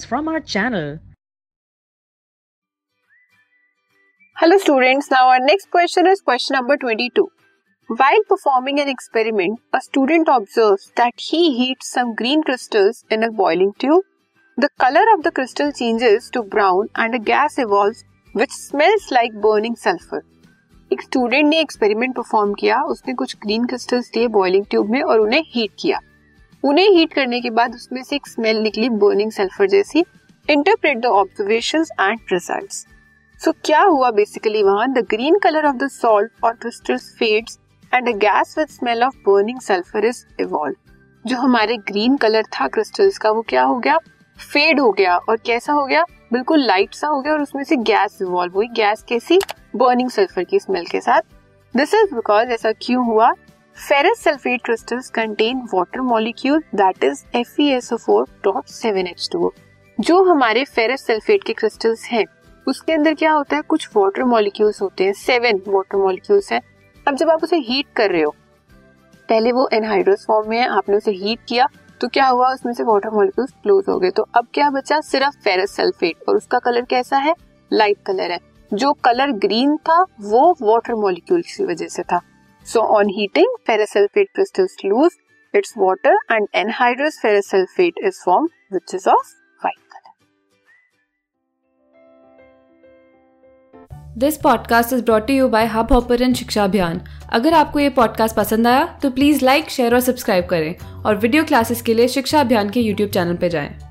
videos from our channel. Hello students, now our next question is question number 22. While performing an experiment, a student observes that he heats some green crystals in a boiling tube. The color of the crystal changes to brown and a gas evolves which smells like burning sulfur. एक student ने experiment perform किया उसने कुछ green crystals लिए boiling tube में और उन्हें heat किया उन्हें हीट करने के बाद उसमें से एक स्मेल निकली बर्निंग सल्फ़र जैसी. Interpret the observation and result so क्या हुआ बेसिकली वहाँ the green colour of the salt और crystals fades and a gas with smell of burning sulphur is evolve जो हमारे ग्रीन कलर था क्रिस्टल्स का, वो क्या हो गया? फेड हो गया. और कैसा हो गया? बिल्कुल लाइट सा हो गया और उसमें से गैस इवॉल्व हुई. गैस कैसी? बर्निंग सल्फ़र की स्मेल के साथ. दिस इज़ बिकॉज़ ऐसा क्यों हुआ? Ferrous sulphate crystals contain water molecule that is FeSO4.7H2O जो हमारे फेरस सल्फेट के क्रिस्टल्स हैं, उसके अंदर क्या होता है? कुछ वाटर मॉलिक्यूल्स होते हैं सेवन वाटर मॉलिक्यूल्स हैं। अब जब आप उसे हीट कर रहे हो, पहले वो एनहाइड्रस फॉर्म में है, आपने उसे हीट किया तो क्या हुआ? उसमें से वाटर मॉलिक्यूल्स क्लोज हो गए। तो अब क्या बचा? सिर्फ़ फेरस सल्फेट और उसका कलर कैसा है? लाइट कलर है। जो कलर ग्रीन था, वो वाटर मॉलिक्यूल की वजह से था। So on heating ferrous sulphate crystals lose its water and anhydrous ferrous sulphate is form which is of this podcast is brought you by Hubhopper Shiksha Abhiyan अगर आपको ये podcast पसंद आया तो प्लीज़ लाइक शेयर और subscribe करें और video classes के लिए शिक्षा अभियान के यूट्यूब चैनल पर जाएँ।